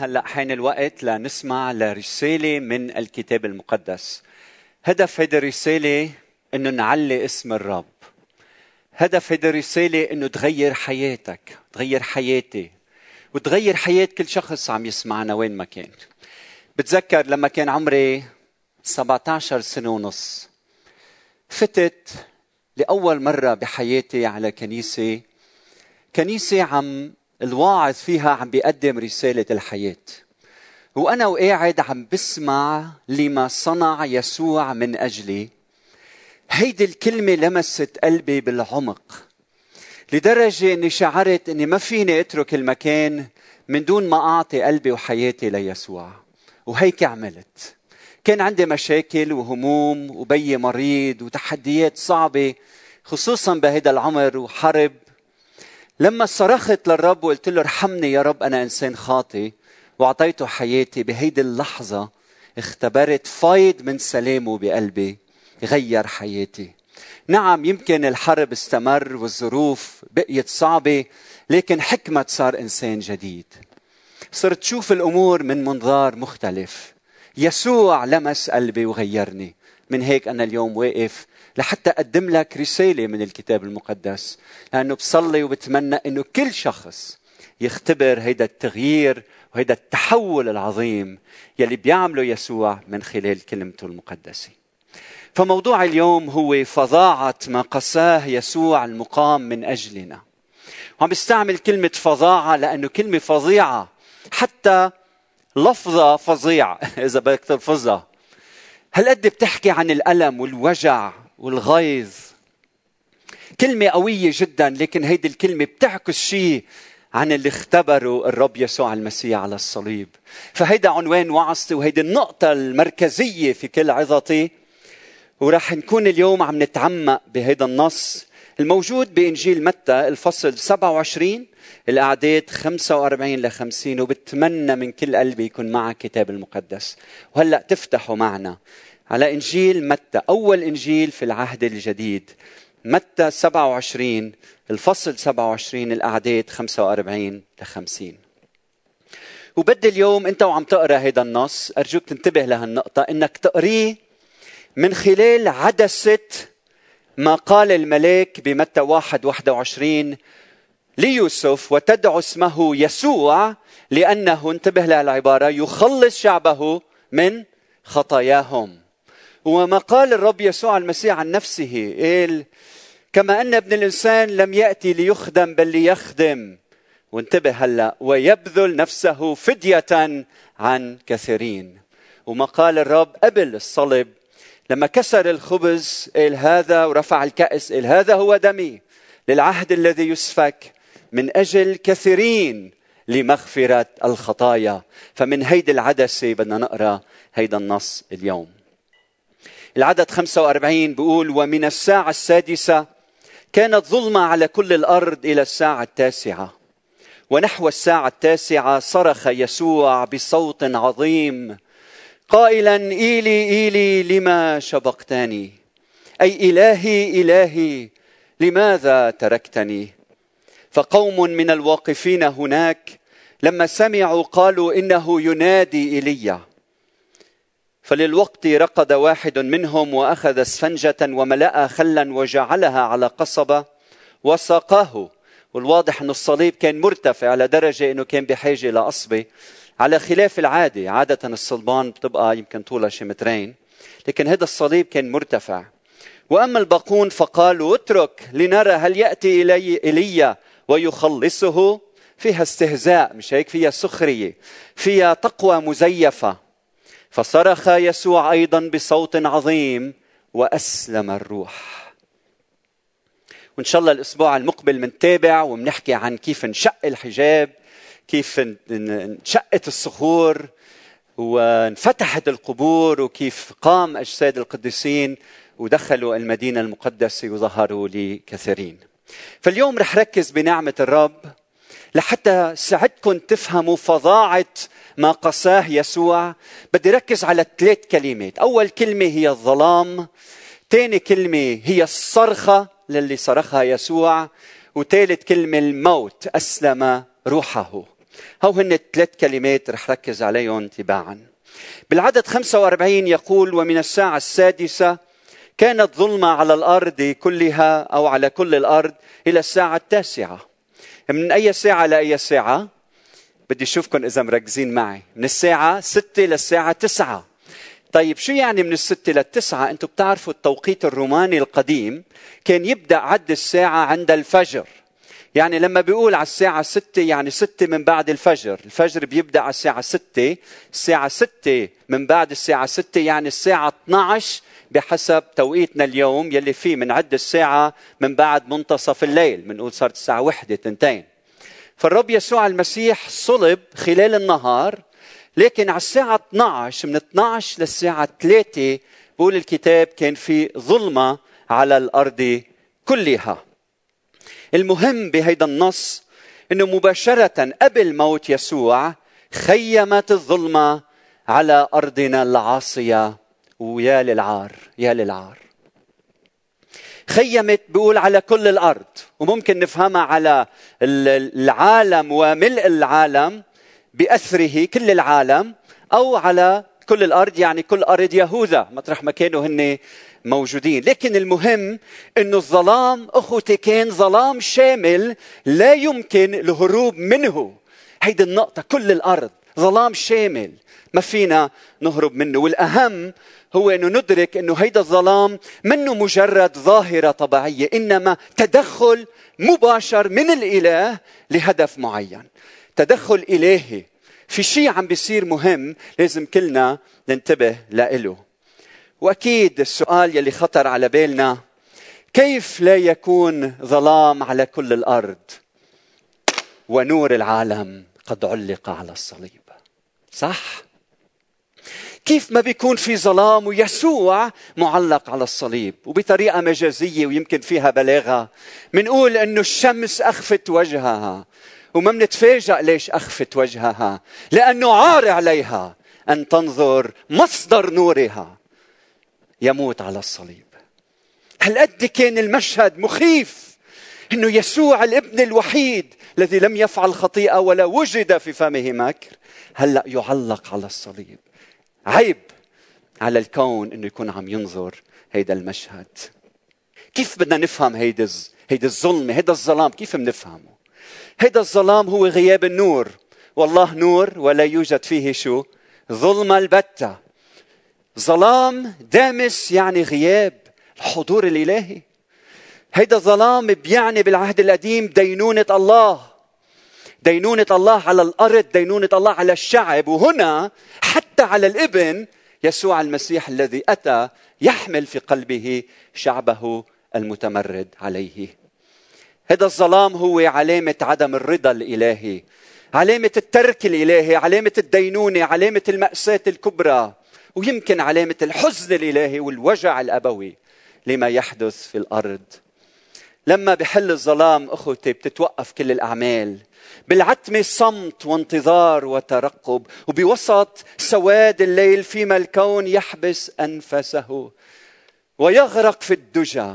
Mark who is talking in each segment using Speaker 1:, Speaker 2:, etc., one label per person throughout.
Speaker 1: هلا حين الوقت لنسمع لرسالة من الكتاب المقدس. هدف هذه الرسالة إنه نعلي اسم الرب. هدف هذه الرسالة إنه تغير حياتك، تغير حياتي، وتغير حياة كل شخص عم يسمعنا وين ما كان. بتذكر لما كان عمري 17 سنة ونص فتت لأول مرة بحياتي على كنيسة كنيسة عم الواعظ فيها عم بيقدم رسالة الحياة. وأنا وقاعد عم بسمع لما صنع يسوع من أجلي. هيدي الكلمة لمست قلبي بالعمق لدرجة أني شعرت أني ما فيني أترك المكان من دون ما أعطي قلبي وحياتي ليسوع. وهيك عملت. كان عندي مشاكل وهموم وبي مريض وتحديات صعبة خصوصا بهذا العمر وحرب لما صرخت للرب وقلت له ارحمني يا رب أنا إنسان خاطي وأعطيته حياتي بهيدي اللحظة اختبرت فايض من سلامه بقلبي غير حياتي. نعم يمكن الحرب استمر والظروف بقيت صعبة لكن حكمة صار إنسان جديد. صرت شوف الأمور من منظار مختلف. يسوع لمس قلبي وغيرني. من هيك أنا اليوم واقف لحتى أقدم لك رسالة من الكتاب المقدس. لأنه بصلي وبتمنى إنه كل شخص يختبر هيدا التغيير وهيدا التحول العظيم يلي بيعمله يسوع من خلال كلمته المقدسة. فموضوع اليوم هو فظاعة ما قساه يسوع المقام من أجلنا. وعم بستعمل كلمة فظاعة لأنه كلمة فظيعة حتى لفظه فظيع. إذا بدك تلفظها. هالقد بتحكي عن الألم والوجع والغيظ. كلمة قوية جدا لكن هيدي الكلمة بتعكس شيء عن اللي اختبره الرب يسوع المسيح على الصليب. فهيدا عنوان وعظتي وهيدي النقطة المركزية في كل عظتي. وراح نكون اليوم عم نتعمق بهيدا النص الموجود بإنجيل متى الفصل 27 الأعداد 45 ل 50 وبتمنى من كل قلبي يكون معك كتاب المقدس. وهلأ تفتحوا معنا. على إنجيل متى؟ أول إنجيل في العهد الجديد. متى 27 الفصل 27 الأعداد 45 ل 50 وبدي اليوم أنت وعم تقرأ هذا النص. أرجوك تنتبه لهالنقطة. إنك تقريه من خلال عدسة ما قال الملاك بمتى واحد 21 ليوسف وتدعو اسمه يسوع لأنه انتبه للعبارة يخلص شعبه من خطاياهم. وما قال الرب يسوع المسيح عن نفسه قال كما أن ابن الإنسان لم يأتي ليخدم بل ليخدم. وانتبه هلا ويبذل نفسه فدية عن كثيرين. وما قال الرب قبل الصلب لما كسر الخبز قال هذا ورفع الكأس قال هذا هو دمي للعهد الذي يسفك من أجل كثيرين لمغفرة الخطايا. فمن هيدي العدسة بدنا نقرأ هيدا النص اليوم. العدد 45 بيقول ومن الساعة السادسة كانت ظلمة على كل الأرض إلى الساعة التاسعة. ونحو الساعة التاسعة صرخ يسوع بصوت عظيم قائلا إيلي إيلي لما شبقتني؟ أي إلهي إلهي لماذا تركتني؟ فقوم من الواقفين هناك لما سمعوا قالوا إنه ينادي إيليا. فللوقت رقد واحد منهم وأخذ اسفنجة وملأ خلا وجعلها على قصبة وساقاه. والواضح أن الصليب كان مرتفع على درجة أنه كان بحاجة لأصبة على خلاف العادة عادة الصلبان بتبقى يمكن طولها شي مترين لكن هذا الصليب كان مرتفع. وأما الباقون فقالوا اترك لنرى هل يأتي إلي إيليا ويخلصه؟ فيها استهزاء مش هيك؟ فيها سخرية فيها تقوى مزيفة. فصرخ يسوع أيضا بصوت عظيم وأسلم الروح. وإن شاء الله الأسبوع المقبل منتابع وبنحكي عن كيف انشق الحجاب كيف انشقت الصخور وانفتحت القبور وكيف قام أجساد القديسين ودخلوا المدينة المقدسة وظهروا لكثيرين فاليوم رح ركز بنعمة الرب لحتى ساعدكم تفهموا فظاعة ما قساه يسوع. بدي ركز على ثلاث كلمات. أول كلمة هي الظلام ثاني كلمة هي الصرخة للي صرخها يسوع وثالث كلمة الموت أسلم روحه. هو هن ثلاث كلمات رح ركز عليهم تباعا. بالعدد 45 يقول ومن الساعة السادسة كانت ظلمة على الأرض كلها أو على كل الأرض إلى الساعة التاسعة من أي ساعة لأي ساعة بدي أشوفكم إذا مركزين معي. من الساعة ستة للساعة تسعة. طيب شو يعني من الستة للتسعة أنتم بتعرفوا التوقيت الروماني القديم كان يبدأ عد الساعة عند الفجر. يعني لما بيقول على الساعة ستة يعني ستة من بعد الفجر. الفجر بيبدأ على الساعة ستة. الساعة ستة من بعد الساعة ستة يعني الساعة 12 بحسب توقيتنا اليوم يلي فيه من عد الساعة من بعد منتصف الليل بنقول صارت الساعة وحدة تنتين. فالرب يسوع المسيح صلب خلال النهار لكن على الساعة 12 من 12 للساعة 3 بقول الكتاب كان في ظلمة على الأرض كلها. المهم بهيدا النص إنه مباشرة قبل موت يسوع خيمت الظلمة على أرضنا العاصية ويا للعار يا للعار. خيمت بيقول على كل الأرض وممكن نفهمها على العالم وملء العالم بأثره كل العالم أو على كل الأرض يعني كل أرض يهوذا مطرح ما كانوا هن موجودين. لكن المهم إنه الظلام أخوتي كان ظلام شامل لا يمكن الهروب منه. هيدي النقطة كل الأرض ظلام شامل ما فينا نهرب منه. والأهم هو أنه ندرك أنه هيدا الظلام منه مجرد ظاهرة طبيعية إنما تدخل مباشر من الإله لهدف معين. تدخل إلهي. في شيء عم بيصير مهم لازم كلنا ننتبه له وأكيد السؤال يلي خطر على بالنا كيف لا يكون ظلام على كل الأرض ونور العالم قد علق على الصليب؟ صح؟ كيف ما بيكون في ظلام ويسوع معلق على الصليب وبطريقة مجازية ويمكن فيها بلاغة. منقول إنه الشمس أخفت وجهها وما بنتفاجأ ليش أخفت وجهها لأنه عار عليها أن تنظر مصدر نورها يموت على الصليب. هالقد كان المشهد مخيف إنه يسوع الابن الوحيد الذي لم يفعل خطيئة ولا وجد في فمه مكر؟ هلأ يعلق على الصليب. عيب على الكون إنه يكون عم ينظر هيدا المشهد. كيف بدنا نفهم هيدا هيدا الظلمه هيدا الظلام؟ كيف بنفهمه هيدا الظلام هو غياب النور. والله نور ولا يوجد فيه شو؟ ظلمه البتة. ظلام دامس يعني غياب الحضور الإلهي. هيدا ظلام بيعني بالعهد القديم دينونة الله. دينونة الله على الأرض دينونة الله على الشعب. وهنا حتى على الإبن يسوع المسيح الذي أتى يحمل في قلبه شعبه المتمرد عليه. هذا الظلام هو علامة عدم الرضا الإلهي علامة الترك الإلهي علامة الدينونة علامة المأساة الكبرى ويمكن علامة الحزن الإلهي والوجع الأبوي لما يحدث في الأرض. لما بحل الظلام أخوتي بتتوقف كل الأعمال. بالعتمة صمت وانتظار وترقب وبوسط سواد الليل فيما الكون يحبس أنفسه. ويغرق في الدجى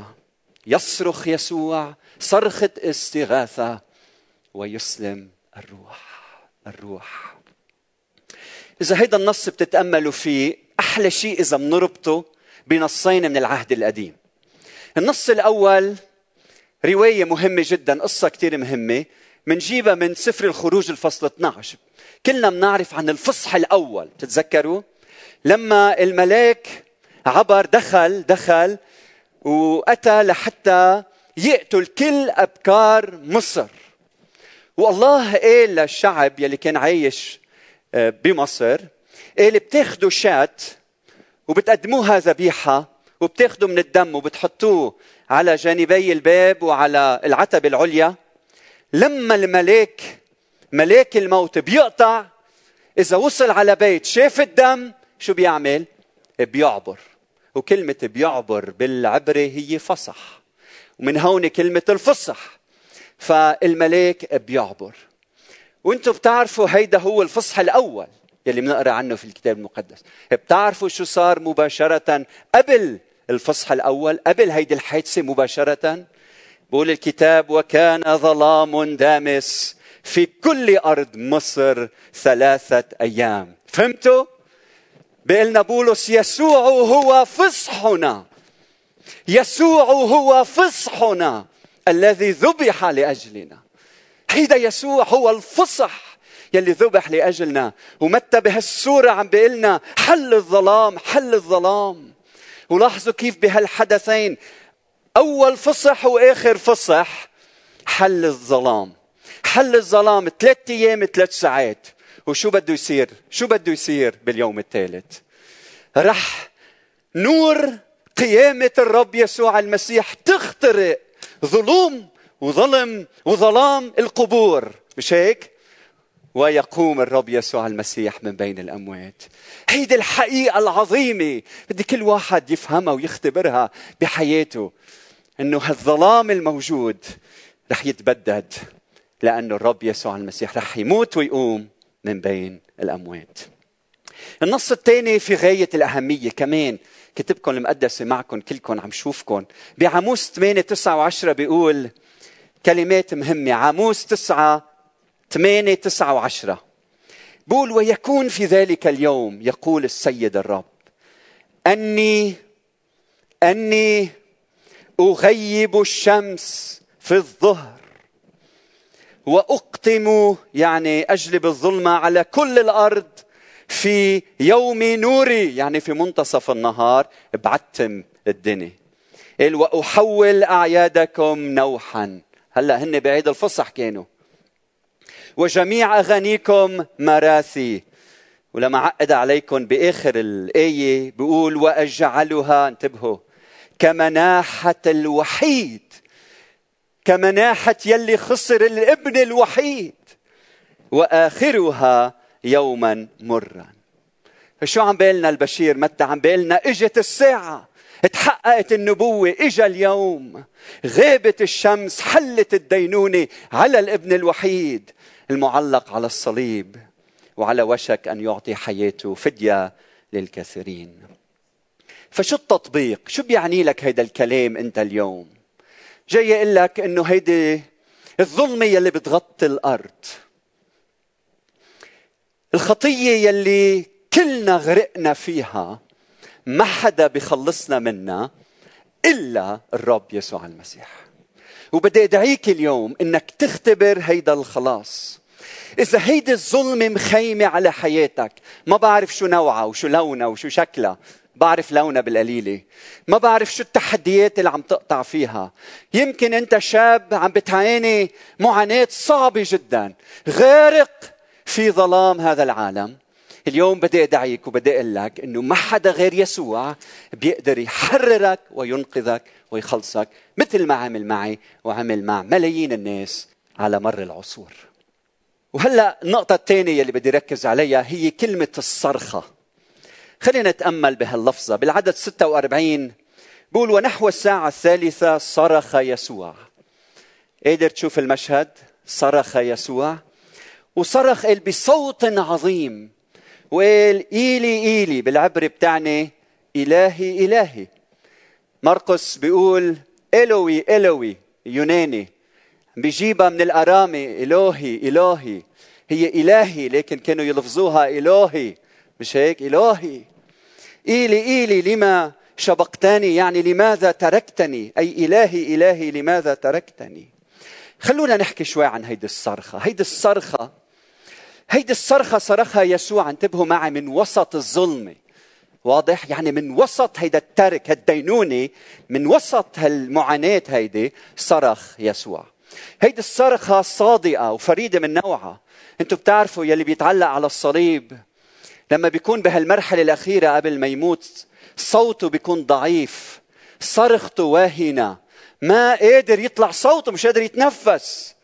Speaker 1: يصرخ يسوع صرخة استغاثة ويسلم الروح الروح. إذا هيدا النص بتتأملوا فيه أحلى شيء إذا بنربطه بنصين من العهد القديم. النص الأول رواية مهمة جدا قصة كثير مهمة. منجيبها من سفر الخروج الفصل 12 كلنا بنعرف عن الفصح الأول تتذكروا؟ لما الملاك عبر دخل دخل وأتى لحتى يقتل كل أبكار مصر. والله قال للشعب يلي كان عايش آه، بمصر اللي بتاخذوا شات وبتقدموها ذبيحة وبتاخذوا من الدم وبتحطوه على جانبي الباب وعلى العتبة العليا لما الملاك ملاك الموت بيقطع إذا وصل على بيت شاف الدم شو بيعمل؟ بيعبر. وكلمة بيعبر بالعبرة هي فصح. ومن هون كلمة الفصح. فالملاك بيعبر. وأنتم بتعرفوا هيدا هو الفصح الأول. يلي بنقرا عنه في الكتاب المقدس. بتعرفوا شو صار مباشرة قبل الفصح الأول؟ قبل هيدي الحادثة مباشرة؟ بقول الكتاب وكان ظلام دامس في كل أرض مصر ثلاثة أيام فهمتوا؟ بيقلنا بولس يسوع هو فصحنا. يسوع هو فصحنا الذي ذبح لأجلنا هيدا يسوع هو الفصح. يلي ذبح لأجلنا. ومتى بهالسورة عم بيقلنا حل الظلام حل الظلام. ولاحظوا كيف بهالحدثين أول فصح وآخر فصح حل الظلام. حل الظلام ثلاث أيام ثلاث ساعات. وشو بده يصير؟ شو بده يصير باليوم الثالث؟ رح نور قيامة الرب يسوع المسيح تخترق ظلوم وظلم وظلام القبور. مش هيك؟ ويقوم الرب يسوع المسيح من بين الأموات. هيدي الحقيقة العظيمة. بدي كل واحد يفهمها ويختبرها بحياته. إنه هالظلام الموجود رح يتبدد لأنه الرب يسوع المسيح رح يموت ويقوم من بين الأموات. النص الثاني في غاية الأهمية كمان. كتبكم المقدسة معكم كلكم عم شوفكم. بعاموس 8 9 و10 بيقول كلمات مهمة. عاموس 9 8 9 و10 بقول ويكون في ذلك اليوم؟ يقول السيد الرب. أني أني أغيب الشمس في الظهر وأقطم يعني أجلب الظلمة على كل الأرض في يوم نوري. يعني في منتصف النهار بعتم الدنيا. قال وأحول أعيادكم نوحا. هلأ هن بعيد الفصح كانوا. وجميع أغانيكم مراثي. ولما عقد عليكم بآخر الآية بيقول وأجعلها انتبهوا كمناحة الوحيد كمناحة يلي خسر الابن الوحيد وآخرها يوما مرا. فشو عم بيلنا البشير متى؟ عم بيلنا إجت الساعة تحققت النبوة إجا اليوم غابت الشمس حلت الدينونة على الابن الوحيد. المعلق على الصليب وعلى وشك أن يعطي حياته فدية للكثيرين. فشو التطبيق؟ شو بيعني لك هيدا الكلام أنت اليوم؟ جاي أقول لك أنه هيدي الظلمة يلي بتغطي الأرض. الخطية يلي كلنا غرقنا فيها ما حدا بيخلصنا منها إلا الرب يسوع المسيح. وبدي أدعيك اليوم إنك تختبر هيدا الخلاص. إذا هيدي الظلمة مخيمة على حياتك ما بعرف شو نوعها وشو لونها وشو شكلها بعرف لونها بالقليلة. ما بعرف شو التحديات اللي عم تقطع فيها. يمكن أنت شاب عم بتعاني معاناة صعبة جدا. غارق في ظلام هذا العالم. اليوم بدي أدعيك وبدي أقول لك إنه ما حدا غير يسوع بيقدر يحررك وينقذك ويخلصك مثل ما عمل معي وعمل مع ملايين الناس على مر العصور. وهلأ النقطة الثانية اللي بدي ركز عليها هي كلمة الصرخة. خلينا نتأمل بهاللفظة بالعدد 46 بقول ونحو الساعة الثالثة صرخ يسوع. قادر تشوف المشهد؟ صرخ يسوع وصرخ بصوت عظيم وقال إيلي إيلي بالعبر بتاعني إلهي إلهي. مرقس بيقول إلوي إلوي يوناني. بيجيبها من الأرامي إلهي إلهي. هي إلهي لكن كانوا يلفظوها إلهي مش هيك؟ إلهي. إيلي إيلي لما شبقتني؟ يعني لماذا تركتني؟ أي إلهي إلهي لماذا تركتني؟ خلونا نحكي شوي عن هيدي الصرخة. هيدي الصرخة هيدي الصرخة صرخها يسوع. انتبهوا معي من وسط الظلمة واضح؟ يعني من وسط هيدا الترك هالدينونة من وسط هالمعاناة هيدي صرخ يسوع. هيدي الصرخة صادقة وفريدة من نوعها. أنتم بتعرفوا يلي بيتعلق على الصليب لما بيكون بهالمرحلة الأخيرة قبل ما يموت صوته بيكون ضعيف صرخته واهنة ما قادر يطلع صوته مش قادر يتنفس.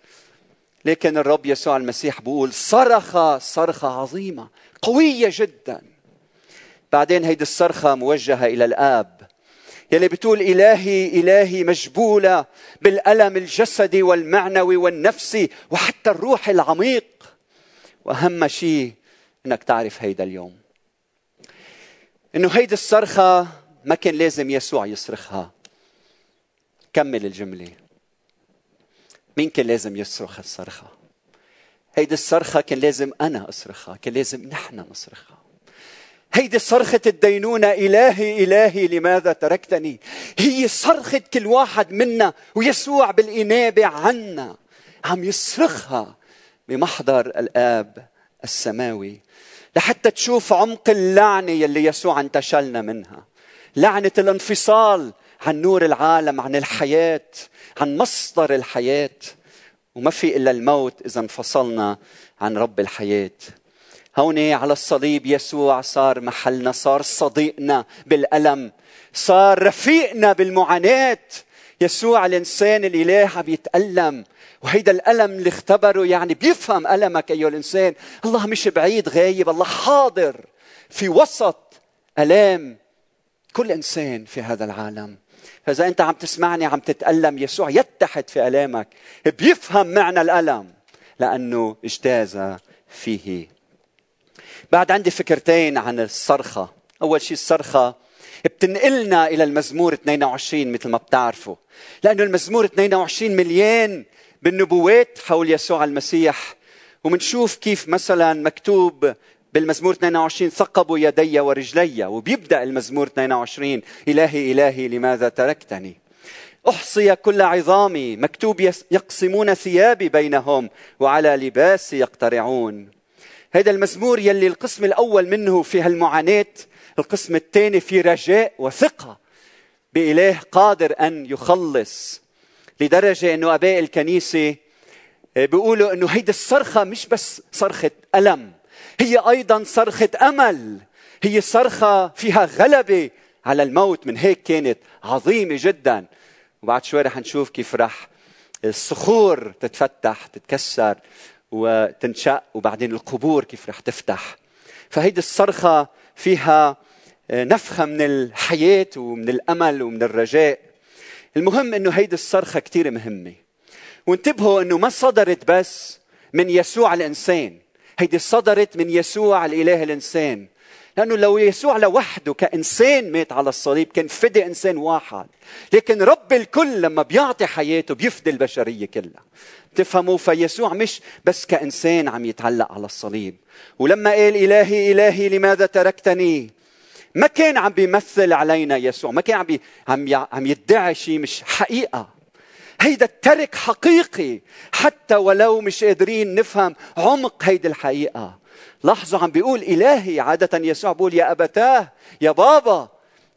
Speaker 1: لكن الرب يسوع المسيح بيقول صرخ صرخة عظيمة قوية جدا. بعدين هيدي الصرخة موجهة إلى الآب. يلي بتقول إلهي إلهي مجبولة بالألم الجسدي والمعنوي والنفسي وحتى الروح العميق. وأهم شيء أنك تعرف هيدا اليوم. أنه هيدي الصرخة ما كان لازم يسوع يصرخها. كمل الجملة. مين كان لازم يصرخ الصرخة. هيدي الصرخة كان لازم أنا أصرخها كان لازم نحن نصرخها. هيدي صرخة الدينونة إلهي إلهي لماذا تركتني؟ هي صرخة كل واحد منا ويسوع بالإنابة عنا. عم يصرخها بمحضر الآب السماوي. لحتى تشوف عمق اللعنة يلي يسوع انتشلنا منها. لعنة الانفصال عن نور العالم عن الحياة. عن مصدر الحياة وما في إلا الموت إذا انفصلنا عن رب الحياة. هون على الصليب يسوع صار محلنا صار صديقنا بالألم صار رفيقنا بالمعاناة. يسوع الإنسان الإله عم يتألم وهيدا الألم اللي اختبره يعني بيفهم ألمك أيها الإنسان. الله مش بعيد غايب الله حاضر في وسط ألام كل إنسان في هذا العالم. فإذا أنت عم تسمعني عم تتألم يسوع يتحد في ألامك بيفهم معنى الألم لأنه اجتاز فيه. بعد عندي فكرتين عن الصرخة. أول شيء الصرخة بتنقلنا إلى المزمور 22 مثل ما بتعرفوا لأنه المزمور 22 مليان بالنبوات حول يسوع المسيح. ومنشوف كيف مثلا مكتوب بالمزمور 22 ثقبوا يدي ورجلي وبيبدأ المزمور 22 إلهي إلهي لماذا تركتني؟ أحصي كل عظامي مكتوب يقسمون ثيابي بينهم وعلى لباسي يقترعون. هذا المزمور يلي القسم الأول منه في هالمعاناه القسم الثاني في رجاء وثقة بإله قادر أن يخلص. لدرجة إنه أباء الكنيسة بيقولوا إنه هيدي الصرخة مش بس صرخة ألم هي أيضا صرخة أمل. هي صرخة فيها غلبة على الموت من هيك كانت عظيمة جدا. وبعد شوي رح نشوف كيف رح الصخور تتفتح تتكسر وتنشق وبعدين القبور كيف رح تفتح. فهيدي الصرخة فيها نفخة من الحياة ومن الأمل ومن الرجاء. المهم إنه هيدي الصرخة كثير مهمة. وانتبهوا إنه ما صدرت بس من يسوع الإنسان. هيدي صدرت من يسوع الإله الإنسان. لأنه لو يسوع لوحده كإنسان مات على الصليب كان فدي إنسان واحد. لكن رب الكل لما بيعطي حياته بيفدي البشرية كلها. تفهموا فيسوع مش بس كإنسان عم يتعلق على الصليب. ولما قال إلهي إلهي لماذا تركتني؟ ما كان عم بيمثل علينا يسوع. ما كان عم عم عم يدعي شيء مش حقيقة. هيدا الترك حقيقي. حتى ولو مش قادرين نفهم عمق هيدي الحقيقة. لاحظوا عم بيقول إلهي. عادة يسوع بيقول يا أبتاه يا بابا.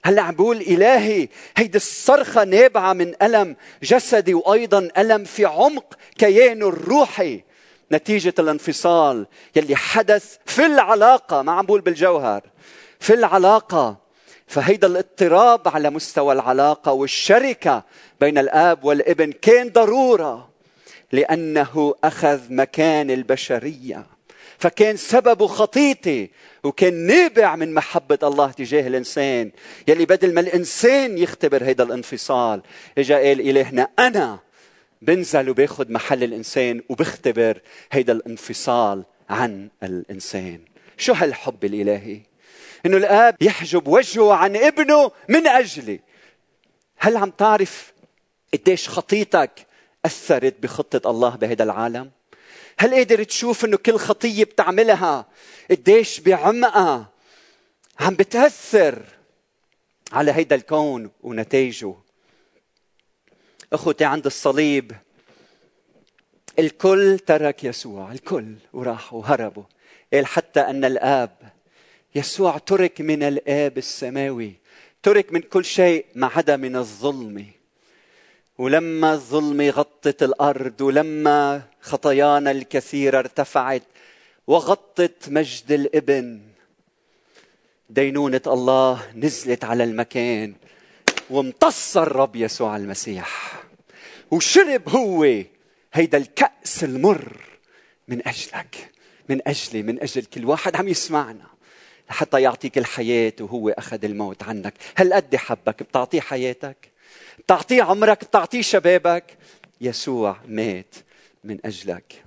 Speaker 1: هلأ عم بيقول إلهي. هيدي الصرخة نابعة من ألم جسدي وأيضا ألم في عمق كيانه الروحي. نتيجة الانفصال يلي حدث في العلاقة. ما عم بقول بالجوهر. في العلاقة. فهيدا الاضطراب على مستوى العلاقة والشركة بين الآب والابن. كان ضرورة لأنه أخذ مكان البشرية. فكان سببه خطيتي وكان نابع من محبة الله تجاه الإنسان. يلي بدل ما الإنسان يختبر هيدا الانفصال إجا قال إلهنا أنا بنزل وباخذ محل الإنسان وبختبر هيدا الانفصال عن الإنسان. شو هالحب الإلهي؟ إنه الآب يحجب وجهه عن ابنه من أجلي. هل عم تعرف قديش خطيتك أثرت بخطة الله بهذا العالم؟ هل قادر تشوف إنه كل خطية بتعملها قديش بعمقها عم بتأثر على هيدا الكون ونتائجه أخوتي عند الصليب الكل ترك يسوع الكل وراحوا وهربوا قال حتى أن الآب يسوع ترك من الآب السماوي ترك من كل شيء ما عدا من الظلم. ولما الظلم غطت الأرض ولما خطايانا الكثيرة ارتفعت وغطت مجد الإبن. دينونة الله نزلت على المكان وامتص الرب يسوع المسيح. وشرب هو هيدا الكأس المر من أجلك من أجلي من أجل كل واحد عم يسمعنا. حتى يعطيك الحياة وهو أخذ الموت عنك. هل قد حبك بتعطيه حياتك؟ بتعطيه عمرك؟ بتعطيه شبابك؟ يسوع مات من أجلك.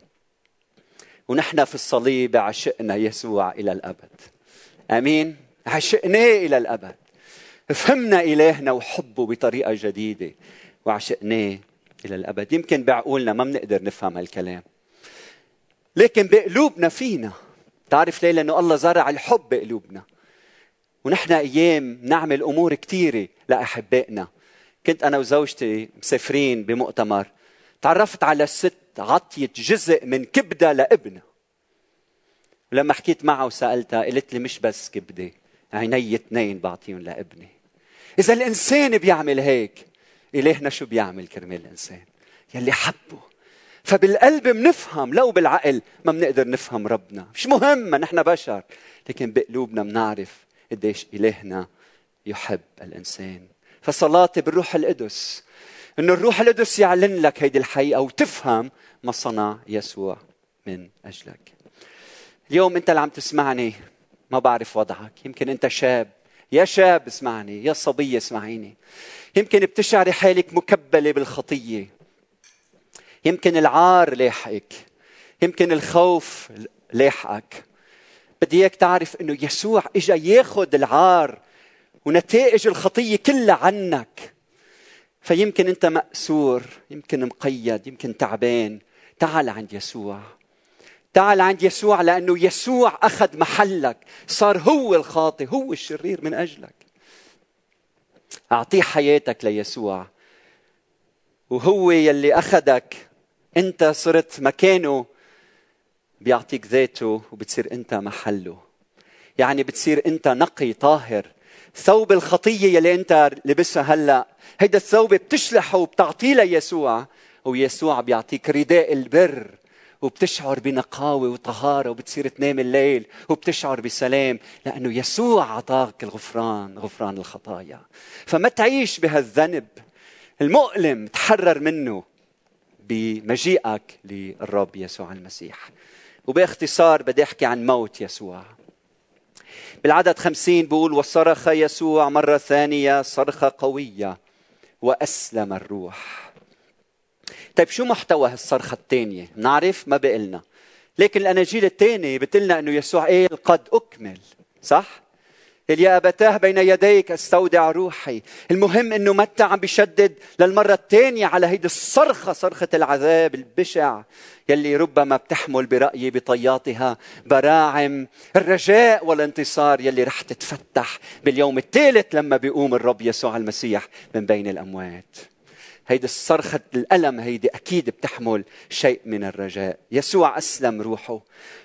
Speaker 1: ونحن في الصليب عشقنا يسوع إلى الأبد. أمين؟ عشقناه إلى الأبد. فهمنا إلهنا وحبه بطريقة جديدة وعشقناه إلى الأبد. يمكن بعقولنا ما بنقدر نفهم هالكلام. لكن بقلوبنا فينا. تعرف ليه؟ لأنه الله زرع الحب بقلوبنا ونحن أيام نعمل أمور كثيره لأحبائنا. كنت أنا وزوجتي مسافرين بمؤتمر. تعرفت على ست عطيت جزء من كبدة لابنها. ولما حكيت معها وسألتها قالت لي مش بس كبدة عيني اثنين بعطيهم لابني. إذا الإنسان بيعمل هيك إلهنا شو بيعمل كرمال الإنسان؟ يلي حبه. فبالقلب بنفهم لو بالعقل ما بنقدر نفهم ربنا مش مهم نحن بشر لكن بقلوبنا بنعرف قديش إلهنا يحب الإنسان فصلاتي بالروح القدس إنه الروح القدس يعلن لك هيدي الحقيقة وتفهم ما صنع يسوع من أجلك. اليوم أنت اللي عم تسمعني ما بعرف وضعك، يمكن أنت شاب يا شاب اسمعني، يا صبيه اسمعيني. يمكن بتشعري حالك مكبلة بالخطية. يمكن العار لاحقك. يمكن الخوف لاحقك. بدي إياك تعرف إنه يسوع إجا ياخذ العار ونتائج الخطية كلها عنك. فيمكن أنت مأسور يمكن مقيد يمكن تعبان. تعال عند يسوع. تعال عند يسوع لأنه يسوع أخذ محلك. صار هو الخاطئ هو الشرير من أجلك. أعطيه حياتك ليسوع. وهو يلي أخذك. أنت صرت مكانه بيعطيك ذاته وبتصير أنت محله. يعني بتصير أنت نقي طاهر. ثوب الخطية يلي أنت لبسها هلأ هيدا الثوب بتشلحه وبتعطيه ليسوع ويسوع بيعطيك رداء البر وبتشعر بنقاوة وطهارة وبتصير تنام الليل وبتشعر بسلام لأنه يسوع أعطاك الغفران غفران الخطايا. فما تعيش بهالذنب. المؤلم تحرر منه. بمجيئك للرب يسوع المسيح. وباختصار بدي أحكي عن موت يسوع. بالعدد خمسين بقول وصرخ يسوع مرة ثانية صرخة قوية وأسلم الروح. طيب شو محتوى هالصرخة الثانية؟ نعرف ما بقلنا. لكن الأناجيل الثانية بتقلنا أنه يسوع قال قد أكمل صح؟ يا أبتاه بين يديك استودع روحي. المهم أنه متى عم بيشدد للمرة الثانية على هيدي الصرخة صرخة العذاب البشع يلي ربما بتحمل برأيي بطياتها براعم الرجاء والانتصار يلي رح تتفتح باليوم الثالث لما بيقوم الرب يسوع المسيح من بين الأموات. هيدي الصرخة الألم هيدي أكيد بتحمل شيء من الرجاء. يسوع أسلم روحه.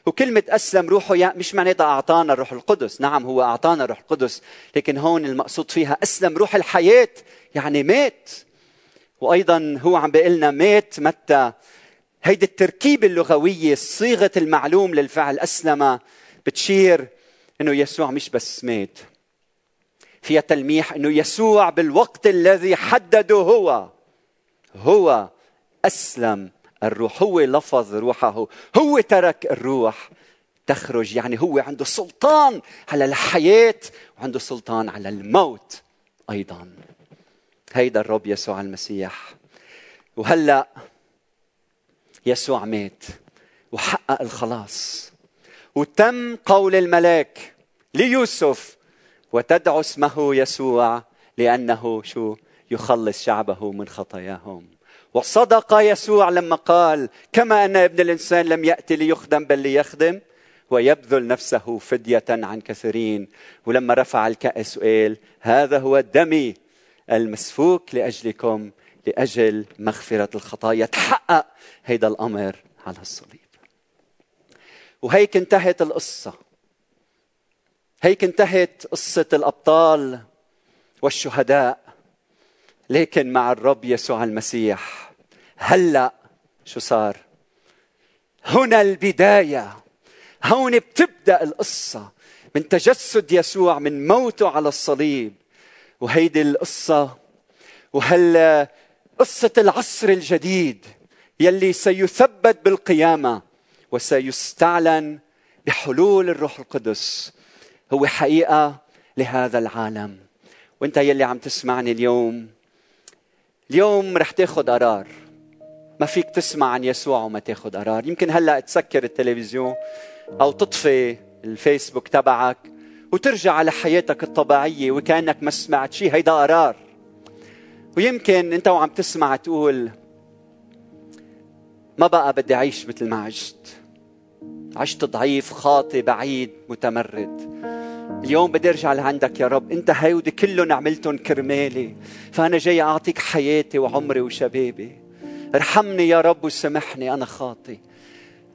Speaker 1: وكلمة أسلم روحه يعني مش معناتها أعطانا الروح القدس. نعم هو أعطانا الروح القدس لكن هون المقصود فيها أسلم روح الحياة. يعني مات. وأيضا هو عم بيقول لنا مات متى؟ هيدي التركيبة اللغوية صيغة المعلوم للفعل أسلم بتشير أنه يسوع مش بس مات. فيها تلميح أنه يسوع بالوقت الذي حدده هو. هو أسلم. الروح هو لفظ روحه. هو ترك الروح تخرج. يعني هو عنده سلطان على الحياة وعنده سلطان على الموت أيضا. هيدا الرب يسوع المسيح. وهلأ يسوع مات وحقق الخلاص. وتم قول الملاك ليوسف وتدعو اسمه يسوع لأنه شو؟ يخلص شعبه من خطاياهم. وصدق يسوع لما قال كما أن ابن الإنسان لم ياتي ليخدم بل ليخدم ويبذل نفسه فدية عن كثيرين. ولما رفع الكأس وقال هذا هو دمي المسفوك لأجلكم لأجل مغفرة الخطايا. تحقق هيدا الأمر على الصليب. وهيك انتهت القصة. هيك انتهت قصة الأبطال والشهداء. لكن مع الرب يسوع المسيح. هلا شو صار؟ هنا البداية. هون بتبدأ القصة من تجسد يسوع من موته على الصليب. وهيدي القصة. وهلا قصة العصر الجديد يلي سيثبت بالقيامة وسيستعلن بحلول الروح القدس. هو حقيقة لهذا العالم. وانت يلي عم تسمعني اليوم اليوم رح تاخذ قرار. ما فيك تسمع عن يسوع وما تاخذ قرار. يمكن هلأ تسكر التلفزيون أو تطفي الفيسبوك تبعك وترجع على حياتك الطبيعية وكأنك ما سمعت شيء. هيدا قرار. ويمكن أنت وعم تسمع تقول ما بقى بدي اعيش مثل ما عشت. عشت ضعيف خاطي بعيد متمرد. اليوم بدي ارجع لعندك يا رب. انت هيودي كلهم عملتهم كرمالي. فأنا جاي أعطيك حياتي وعمري وشبابي. ارحمني يا رب وسامحني أنا خاطي.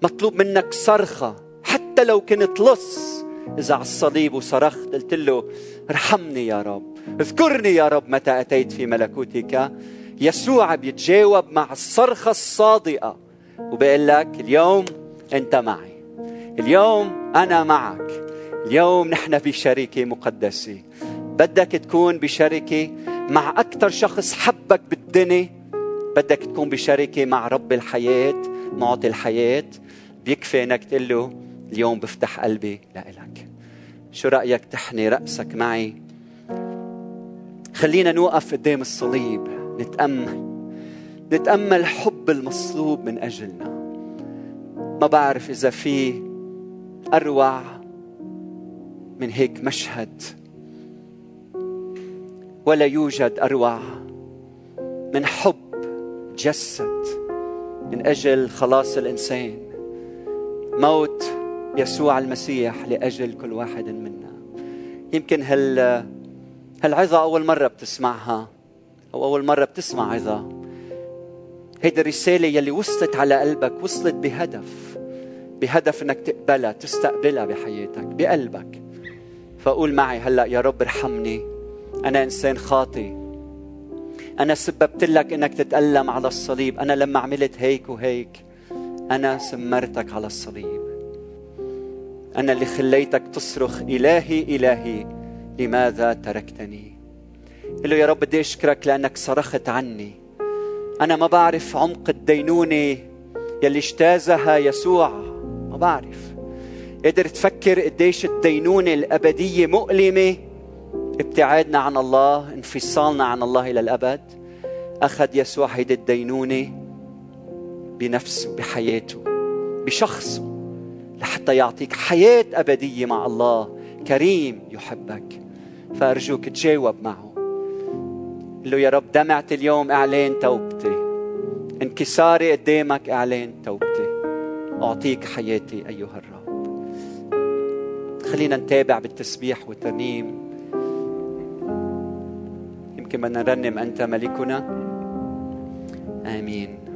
Speaker 1: مطلوب منك صرخة. حتى لو كنت لص إذا على الصليب وصرخت قلت له ارحمني يا رب. اذكرني يا رب متى أتيت في ملكوتك. يسوع بيتجاوب مع الصرخة الصادقة. وبقول لك اليوم أنت معي. اليوم أنا معك. اليوم نحن بشركه مقدسه بدك تكون بشركه مع أكثر شخص حبك بالدنيا. بدك تكون بشركه مع رب الحياة معطي الحياة. بيكفي إنك تقول له اليوم بفتح قلبي لإلك. شو رأيك تحني رأسك معي؟ خلينا نوقف قدام الصليب. نتأمل. نتأمل حب المصلوب من أجلنا. ما بعرف إذا في أروع من هيك مشهد. ولا يوجد أروع من حب جسد من أجل خلاص الإنسان. موت يسوع المسيح لأجل كل واحد منا. يمكن هال هالعظة أول مرة بتسمعها أو أول مرة بتسمع عظة. هيدي الرسالة يلي وصلت على قلبك وصلت بهدف بهدف إنك تقبلها تستقبلها بحياتك بقلبك. فقول معي هلأ يا رب ارحمني. أنا إنسان خاطي أنا سببت لك إنك تتألم على الصليب. أنا لما عملت هيك وهيك أنا سمرتك على الصليب. أنا اللي خليتك تصرخ إلهي إلهي لماذا تركتني؟ قل له يا رب بدي أشكرك لأنك صرخت عني. أنا ما بعرف عمق الدينونة يلي اجتازها يسوع. ما بعرف. قدرت تفكر قديش الدينونة الأبدية مؤلمة؟ ابتعادنا عن الله انفصالنا عن الله إلى الأبد. أخذ يسوع هيدي الدينونة بنفسه بحياته بشخصه لحتى يعطيك حياة أبدية مع الله. كريم يحبك. فأرجوك تجاوب معه. قل له يا رب دمعت اليوم إعلان توبتي. انكساري قدامك إعلان توبتي. أعطيك حياتي أيها الرب. خلينا نتابع بالتسبيح والترنيم يمكن بدنا نرنم أنت ملكنا. آمين.